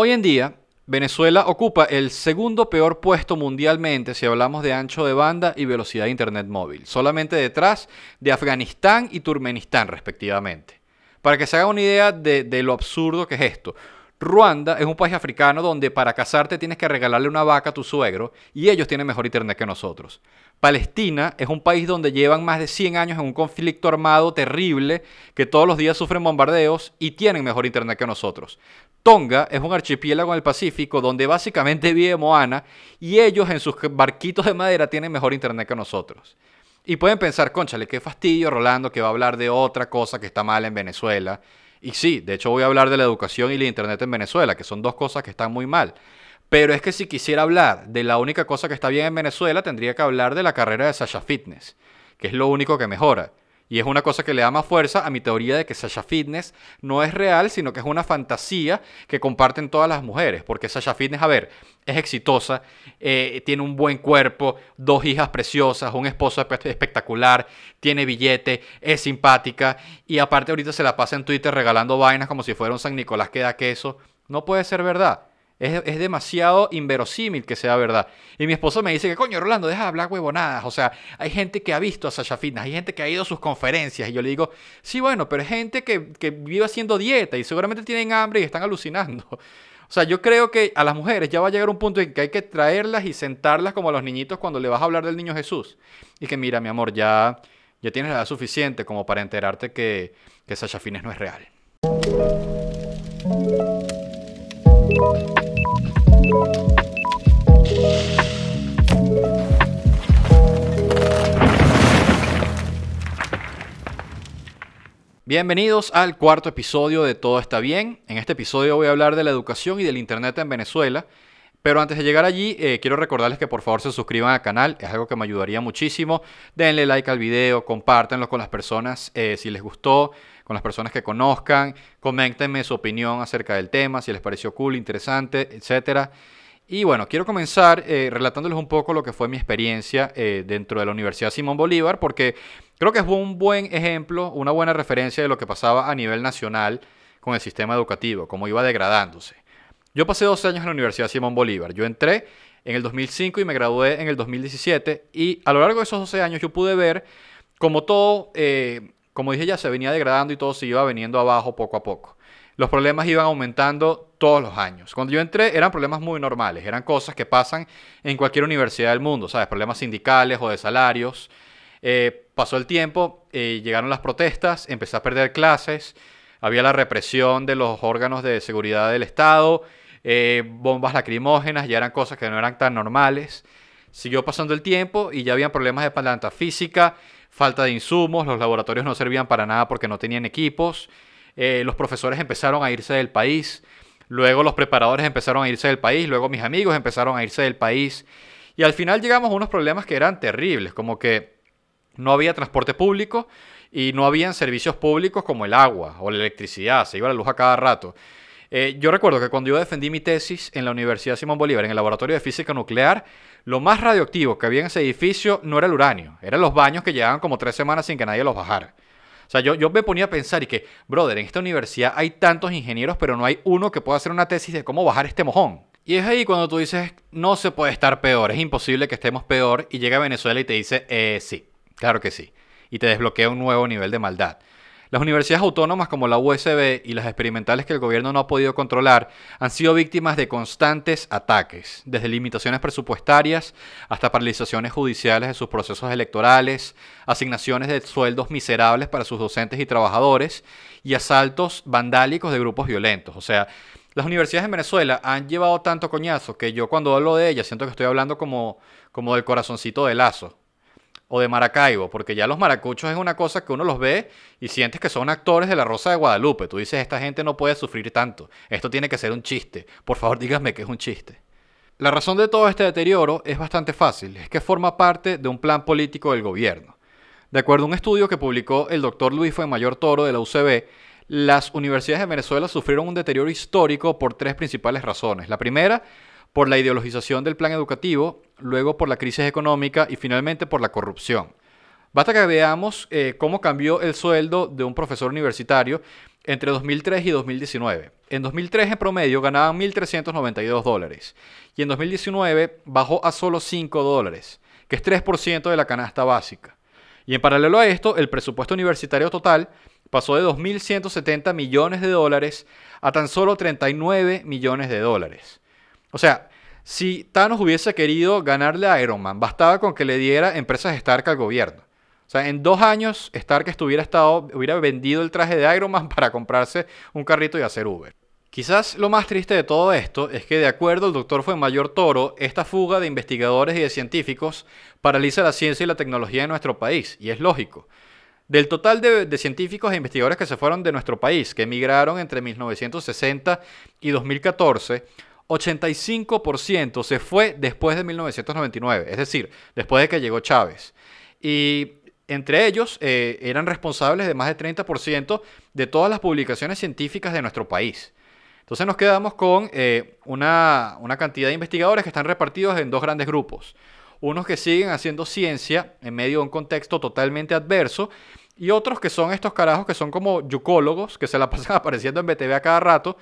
Hoy en día, Venezuela ocupa el segundo peor puesto mundialmente si hablamos de ancho de banda y velocidad de Internet móvil, solamente detrás de Afganistán y Turkmenistán respectivamente. Para que se haga una idea de, de lo absurdo que es esto, Ruanda es un país africano donde para casarte tienes que regalarle una vaca a tu suegro y ellos tienen mejor internet que nosotros. Palestina es un país donde llevan más de 100 años en un conflicto armado terrible que todos los días sufren bombardeos y tienen mejor internet que nosotros. Tonga es un archipiélago en el Pacífico donde básicamente vive Moana y ellos en sus barquitos de madera tienen mejor internet que nosotros. Y pueden pensar, conchale, qué fastidio Rolando que va a hablar de otra cosa que está mal en Venezuela. Y sí, de hecho voy a hablar de la educación y la internet en Venezuela, que son dos cosas que están muy mal. Pero es que si quisiera hablar de la única cosa que está bien en Venezuela, tendría que hablar de la carrera de Sasha Fitness, que es lo único que mejora. Y es una cosa que le da más fuerza a mi teoría de que Sasha Fitness no es real, sino que es una fantasía que comparten todas las mujeres. Porque Sasha Fitness, a ver, es exitosa, eh, tiene un buen cuerpo, dos hijas preciosas, un esposo espectacular, tiene billete, es simpática y aparte ahorita se la pasa en Twitter regalando vainas como si fuera un San Nicolás que da queso. No puede ser verdad. Es, demasiado inverosímil que sea verdad. Y mi esposo me dice que, coño, Rolando, deja de hablar huevonadas. O sea, hay gente que ha visto a Sasha Fitness, hay gente que ha ido a sus conferencias. Y yo le digo, sí, bueno, pero es gente que, que vive haciendo dieta y seguramente tienen hambre y están alucinando. O sea, yo creo que a las mujeres ya va a llegar un punto en que hay que traerlas y sentarlas como a los niñitos cuando le vas a hablar del niño Jesús. Y que, mira, mi amor, ya, ya tienes la edad suficiente como para enterarte que, que Sasha Fitness no es real. Bienvenidos al cuarto episodio de Todo está bien. En este episodio voy a hablar de la educación y del Internet en Venezuela. Pero antes de llegar allí, eh, quiero recordarles que por favor se suscriban al canal, es algo que me ayudaría muchísimo. Denle like al video, compártanlo con las personas eh, si les gustó, con las personas que conozcan, coméntenme su opinión acerca del tema, si les pareció cool, interesante, etcétera. Y bueno, quiero comenzar eh, relatándoles un poco lo que fue mi experiencia dentro de la Universidad Simón Bolívar, porque Creo que es un buen ejemplo, una buena referencia de lo que pasaba a nivel nacional con el sistema educativo, cómo iba degradándose. Yo pasé 12 años en la Universidad Simón Bolívar. Yo entré en el 2005 y me gradué en el 2017. Y a lo largo de esos 12 años yo pude ver cómo todo, eh, como dije ya, se venía degradando y todo se iba veniendo abajo poco a poco. Los problemas iban aumentando todos los años. Cuando yo entré eran problemas muy normales, eran cosas que pasan en cualquier universidad del mundo, ¿sabes? Problemas sindicales o de salarios. Eh, pasó el tiempo, eh, llegaron las protestas, empecé a perder clases, había la represión de los órganos de seguridad del Estado, eh, bombas lacrimógenas, ya eran cosas que no eran tan normales. Siguió pasando el tiempo y ya habían problemas de planta física, falta de insumos, los laboratorios no servían para nada porque no tenían equipos, eh, los profesores empezaron a irse del país, luego los preparadores empezaron a irse del país, luego mis amigos empezaron a irse del país. Y al final llegamos a unos problemas que eran terribles, como que no había transporte público y no habían servicios públicos como el agua o la electricidad, se iba la luz a cada rato. Eh, yo recuerdo que cuando yo defendí mi tesis en la Universidad Simón Bolívar, en el laboratorio de física nuclear, lo más radioactivo que había en ese edificio no era el uranio, eran los baños que llevaban como tres semanas sin que nadie los bajara. O sea, yo, yo me ponía a pensar y que, brother, en esta universidad hay tantos ingenieros, pero no hay uno que pueda hacer una tesis de cómo bajar este mojón. Y es ahí cuando tú dices, no se puede estar peor, es imposible que estemos peor, y llega Venezuela y te dice, eh, sí, Claro que sí. Y te desbloquea un nuevo nivel de maldad. Las universidades autónomas como la USB y las experimentales que el gobierno no ha podido controlar han sido víctimas de constantes ataques, desde limitaciones presupuestarias hasta paralizaciones judiciales de sus procesos electorales, asignaciones de sueldos miserables para sus docentes y trabajadores y asaltos vandálicos de grupos violentos. O sea, las universidades en Venezuela han llevado tanto coñazo que yo cuando hablo de ellas siento que estoy hablando como, como del corazoncito de lazo o de Maracaibo, porque ya los maracuchos es una cosa que uno los ve y sientes que son actores de la Rosa de Guadalupe. Tú dices, esta gente no puede sufrir tanto, esto tiene que ser un chiste. Por favor, dígame que es un chiste. La razón de todo este deterioro es bastante fácil, es que forma parte de un plan político del gobierno. De acuerdo a un estudio que publicó el doctor Luis Mayor Toro de la UCB, las universidades de Venezuela sufrieron un deterioro histórico por tres principales razones. La primera, por la ideologización del plan educativo, luego por la crisis económica y finalmente por la corrupción. Basta que veamos eh, cómo cambió el sueldo de un profesor universitario entre 2003 y 2019. En 2003 en promedio ganaban 1.392 dólares y en 2019 bajó a solo 5 dólares, que es 3% de la canasta básica. Y en paralelo a esto, el presupuesto universitario total pasó de 2.170 millones de dólares a tan solo 39 millones de dólares. O sea, si Thanos hubiese querido ganarle a Iron Man, bastaba con que le diera empresas Stark al gobierno. O sea, en dos años Stark estuviera estado, hubiera vendido el traje de Iron Man para comprarse un carrito y hacer Uber. Quizás lo más triste de todo esto es que de acuerdo al doctor Fuenmayor Toro, esta fuga de investigadores y de científicos paraliza la ciencia y la tecnología en nuestro país, y es lógico. Del total de, científicos e investigadores que se fueron de nuestro país, que emigraron entre 1960 y 2014, 85% se fue después de 1999, es decir, después de que llegó Chávez. Y entre ellos eh, eran responsables de más del 30% de todas las publicaciones científicas de nuestro país. Entonces nos quedamos con eh, una, una cantidad de investigadores que están repartidos en dos grandes grupos unos que siguen haciendo ciencia en medio de un contexto totalmente adverso y otros que son estos carajos que son como yucólogos, que se la pasan apareciendo en BTV a cada rato,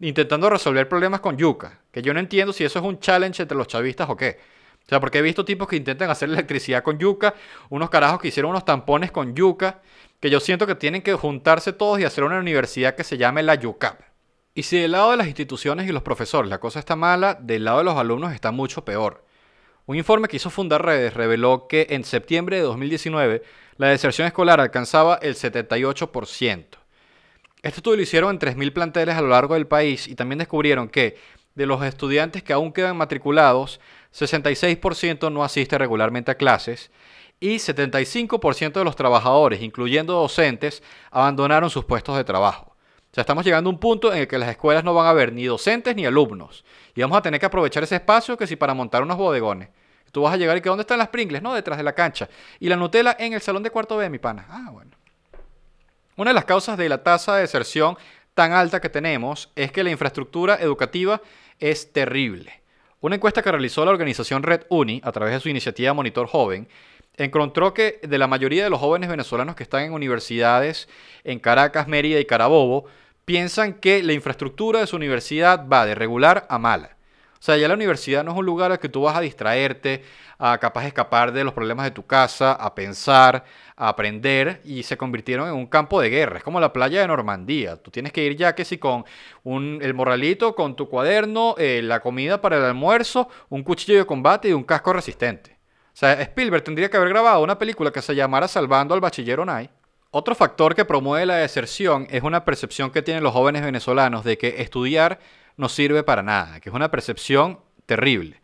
intentando resolver problemas con yuca. Que yo no entiendo si eso es un challenge entre los chavistas o qué. O sea, porque he visto tipos que intentan hacer electricidad con yuca, unos carajos que hicieron unos tampones con yuca, que yo siento que tienen que juntarse todos y hacer una universidad que se llame la YUCAP. Y si del lado de las instituciones y los profesores la cosa está mala, del lado de los alumnos está mucho peor. Un informe que hizo Fundar Redes reveló que en septiembre de 2019 la deserción escolar alcanzaba el 78%. Este estudio lo hicieron en 3.000 planteles a lo largo del país y también descubrieron que de los estudiantes que aún quedan matriculados, 66% no asiste regularmente a clases y 75% de los trabajadores, incluyendo docentes, abandonaron sus puestos de trabajo. O sea, estamos llegando a un punto en el que las escuelas no van a haber ni docentes ni alumnos. Y vamos a tener que aprovechar ese espacio que si para montar unos bodegones. Tú vas a llegar y que ¿dónde están las Pringles? No, detrás de la cancha. Y la Nutella en el salón de cuarto B, mi pana. Ah, bueno. Una de las causas de la tasa de deserción tan alta que tenemos es que la infraestructura educativa es terrible. Una encuesta que realizó la organización Red Uni a través de su iniciativa Monitor Joven encontró que de la mayoría de los jóvenes venezolanos que están en universidades en Caracas, Mérida y Carabobo, piensan que la infraestructura de su universidad va de regular a mala. O sea, ya la universidad no es un lugar al que tú vas a distraerte, a capaz de escapar de los problemas de tu casa, a pensar, a aprender, y se convirtieron en un campo de guerra. Es como la playa de Normandía. Tú tienes que ir ya que si con un, el morralito, con tu cuaderno, eh, la comida para el almuerzo, un cuchillo de combate y un casco resistente. O sea, Spielberg tendría que haber grabado una película que se llamara Salvando al Bachiller Onay. Otro factor que promueve la deserción es una percepción que tienen los jóvenes venezolanos de que estudiar no sirve para nada, que es una percepción terrible.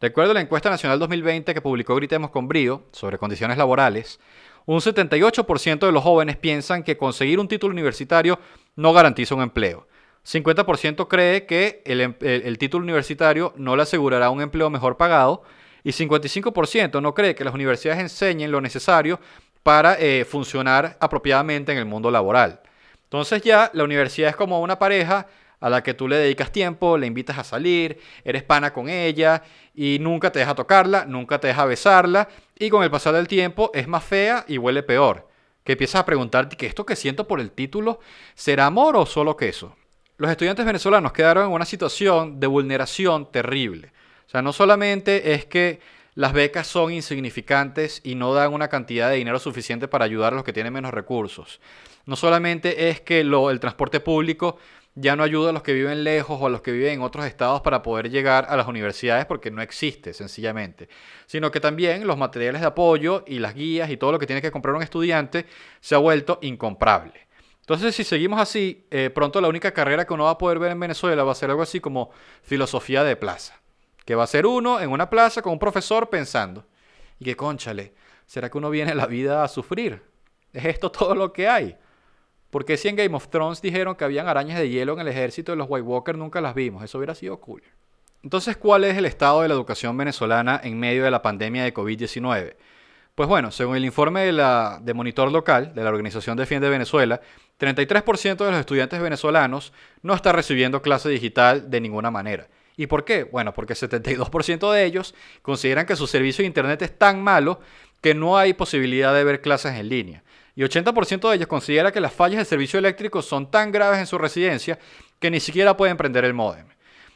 De acuerdo a la encuesta nacional 2020 que publicó Gritemos con Brío sobre condiciones laborales, un 78% de los jóvenes piensan que conseguir un título universitario no garantiza un empleo. 50% cree que em, el, título universitario no le asegurará un empleo mejor pagado y 55% no cree que las universidades enseñen lo necesario para eh, funcionar apropiadamente en el mundo laboral. Entonces ya la universidad es como una pareja a la que tú le dedicas tiempo, le invitas a salir, eres pana con ella y nunca te deja tocarla, nunca te deja besarla y con el pasar del tiempo es más fea y huele peor. Que empiezas a preguntarte que esto que siento por el título será amor o solo queso. Los estudiantes venezolanos quedaron en una situación de vulneración terrible. O sea, no solamente es que las becas son insignificantes y no dan una cantidad de dinero suficiente para ayudar a los que tienen menos recursos. No solamente es que el transporte público ya no ayuda a los que viven lejos o a los que viven en otros estados para poder llegar a las universidades porque no existe sencillamente, sino que también los materiales de apoyo y las guías y todo lo que tiene que comprar un estudiante se ha vuelto incomprable. Entonces, si seguimos así, eh, pronto la única carrera que uno va a poder ver en Venezuela va a ser algo así como filosofía de plaza, que va a ser uno en una plaza con un profesor pensando, y que conchale, ¿será que uno viene la vida a sufrir? ¿Es esto todo lo que hay? Porque si en Game of Thrones dijeron que habían arañas de hielo en el ejército de los White Walker, nunca las vimos. Eso hubiera sido cool. Entonces, ¿cuál es el estado de la educación venezolana en medio de la pandemia de COVID-19? Pues bueno, según el informe de, la, de Monitor Local de la organización Defiende Venezuela, 33% de los estudiantes venezolanos no está recibiendo clase digital de ninguna manera. ¿Y por qué? Bueno, porque 72% de ellos consideran que su servicio de Internet es tan malo que no hay posibilidad de ver clases en línea. Y 80% de ellos considera que las fallas del servicio eléctrico son tan graves en su residencia que ni siquiera pueden prender el módem.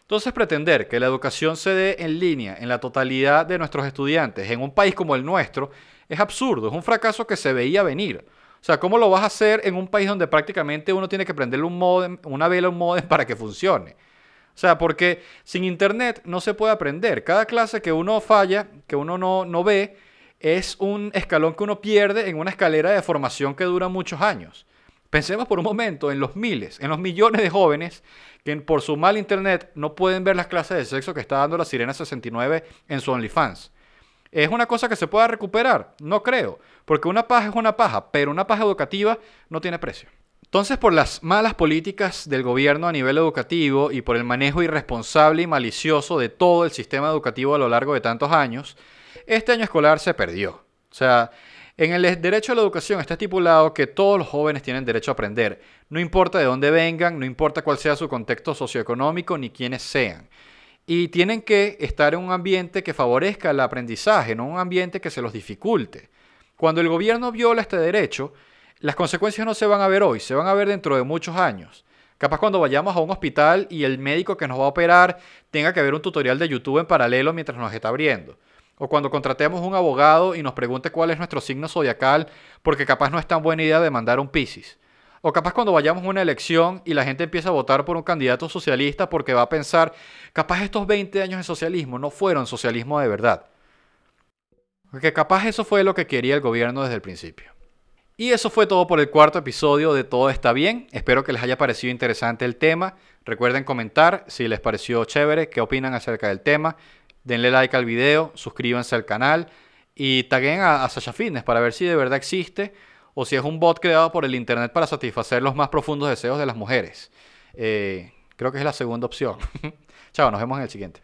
Entonces pretender que la educación se dé en línea en la totalidad de nuestros estudiantes en un país como el nuestro es absurdo, es un fracaso que se veía venir. O sea, ¿cómo lo vas a hacer en un país donde prácticamente uno tiene que prenderle un modem, una vela un modem para que funcione? O sea, porque sin internet no se puede aprender. Cada clase que uno falla, que uno no, no ve, es un escalón que uno pierde en una escalera de formación que dura muchos años. Pensemos por un momento en los miles, en los millones de jóvenes que por su mal internet no pueden ver las clases de sexo que está dando la Sirena 69 en su OnlyFans. ¿Es una cosa que se pueda recuperar? No creo, porque una paja es una paja, pero una paja educativa no tiene precio. Entonces, por las malas políticas del gobierno a nivel educativo y por el manejo irresponsable y malicioso de todo el sistema educativo a lo largo de tantos años, este año escolar se perdió. O sea, en el derecho a la educación está estipulado que todos los jóvenes tienen derecho a aprender, no importa de dónde vengan, no importa cuál sea su contexto socioeconómico ni quiénes sean. Y tienen que estar en un ambiente que favorezca el aprendizaje, no un ambiente que se los dificulte. Cuando el gobierno viola este derecho, las consecuencias no se van a ver hoy, se van a ver dentro de muchos años. Capaz cuando vayamos a un hospital y el médico que nos va a operar tenga que ver un tutorial de YouTube en paralelo mientras nos está abriendo. O cuando contratemos un abogado y nos pregunte cuál es nuestro signo zodiacal, porque capaz no es tan buena idea de mandar un Piscis. O capaz cuando vayamos a una elección y la gente empieza a votar por un candidato socialista porque va a pensar, capaz estos 20 años de socialismo no fueron socialismo de verdad. Porque capaz eso fue lo que quería el gobierno desde el principio. Y eso fue todo por el cuarto episodio de Todo está bien. Espero que les haya parecido interesante el tema. Recuerden comentar si les pareció chévere, qué opinan acerca del tema denle like al video, suscríbanse al canal y taguen a, Sasha Fitness para ver si de verdad existe o si es un bot creado por el internet para satisfacer los más profundos deseos de las mujeres. Eh, creo que es la segunda opción. Chao, nos vemos en el siguiente.